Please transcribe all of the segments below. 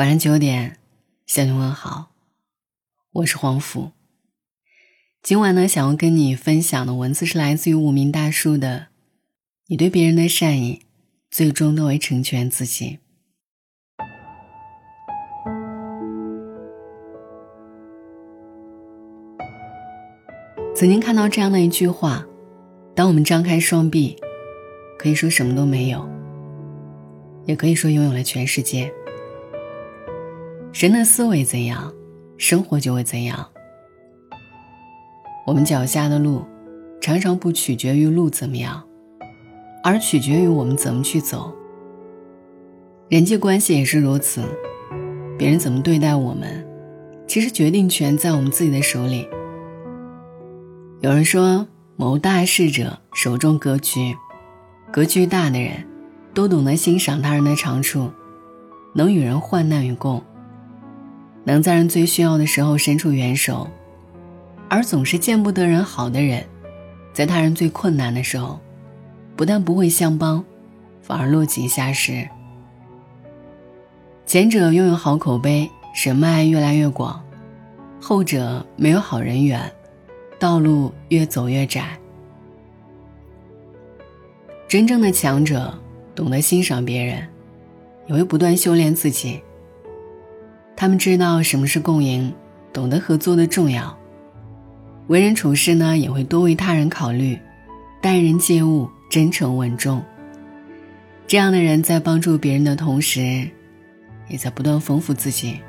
晚上九点，向你问好，我是黄甫。今晚呢，想要跟你分享的文字是来自于无名大叔的：“你对别人的善意，最终都会成全自己。”曾经看到这样的一句话：“当我们张开双臂，可以说什么都没有，也可以说拥有了全世界。”人的思维怎样，生活就会怎样。我们脚下的路，常常不取决于路怎么样，而取决于我们怎么去走。人际关系也是如此，别人怎么对待我们，其实决定权在我们自己的手里。有人说，谋大事者手中格局，格局大的人，都懂得欣赏他人的长处，能与人患难与共。能在人最需要的时候伸出援手，而总是见不得人好的人，在他人最困难的时候，不但不会相帮，反而落井下石。前者拥有好口碑，人脉越来越广；后者没有好人缘，道路越走越窄。真正的强者，懂得欣赏别人，也会不断修炼自己。他们知道什么是共赢，懂得合作的重要。为人处事呢，也会多为他人考虑，待人接物真诚稳重。这样的人在帮助别人的同时，也在不断丰富自己。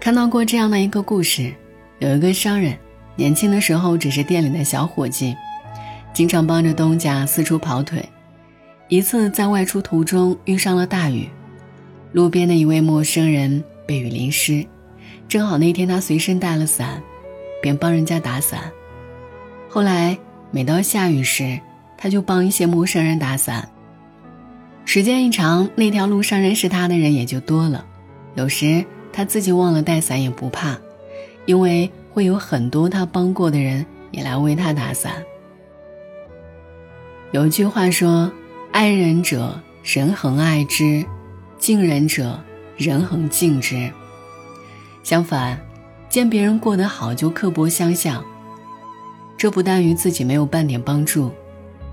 看到过这样的一个故事，有一个商人，年轻的时候只是店里的小伙计，经常帮着东家四处跑腿。一次在外出途中遇上了大雨。路边的一位陌生人被雨淋湿，正好那天他随身带了伞，便帮人家打伞。后来每到下雨时，他就帮一些陌生人打伞。时间一长，那条路上认识他的人也就多了。有时他自己忘了带伞也不怕，因为会有很多他帮过的人也来为他打伞。有一句话说：“爱人者，人恒爱之。”敬人者，人恒敬之。相反，见别人过得好就刻薄相向，这不但于自己没有半点帮助，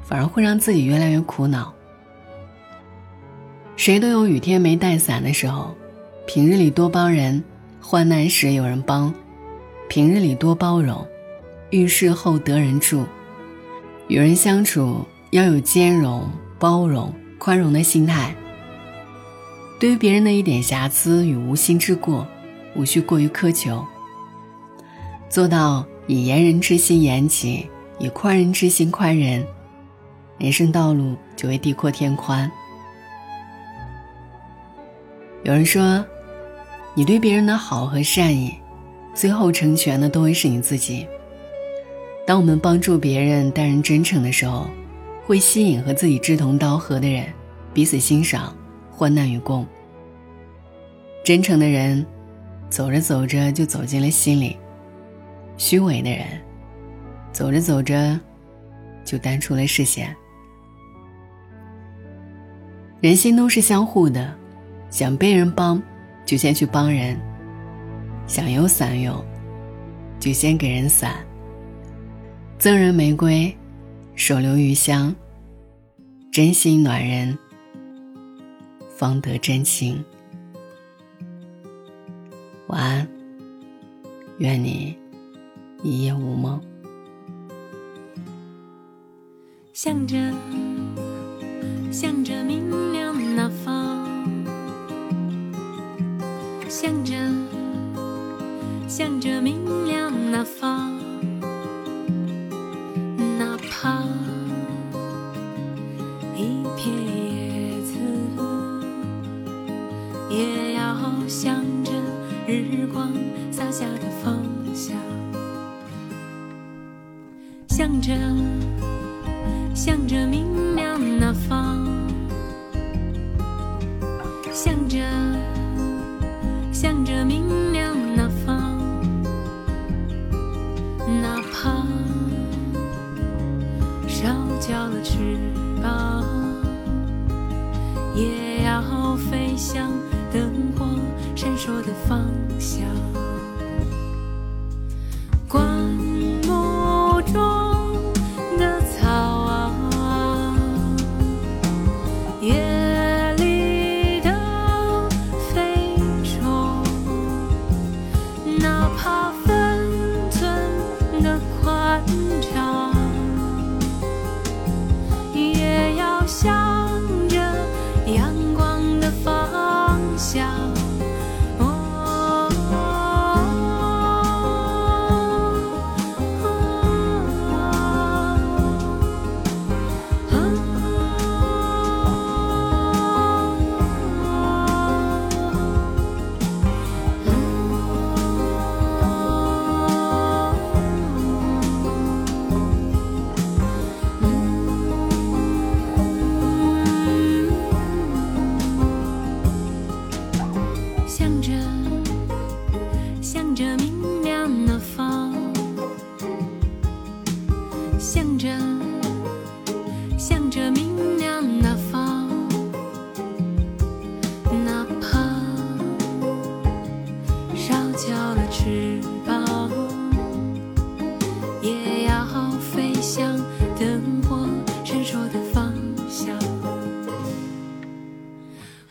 反而会让自己越来越苦恼。谁都有雨天没带伞的时候，平日里多帮人，患难时有人帮；平日里多包容，遇事后得人助。与人相处要有兼容、包容、宽容的心态。对于别人的一点瑕疵与无心之过，无需过于苛求。做到以严人之心严己，以宽人之心宽人，人生道路就会地阔天宽。有人说，你对别人的好和善意，最后成全的都会是你自己。当我们帮助别人、待人真诚的时候，会吸引和自己志同道合的人，彼此欣赏。患难与共。真诚的人，走着走着就走进了心里；虚伪的人，走着走着就淡出了视线。人心都是相互的，想被人帮，就先去帮人；想有伞用，就先给人伞。赠人玫瑰，手留余香。真心暖人。方得真情。晚安，愿你一夜无梦。向着，向着明亮那方，向着，向着明亮那方。也要向着日光洒下的方向，向着向着明亮那方，向着向着明亮那方，哪怕烧焦了翅膀。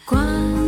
关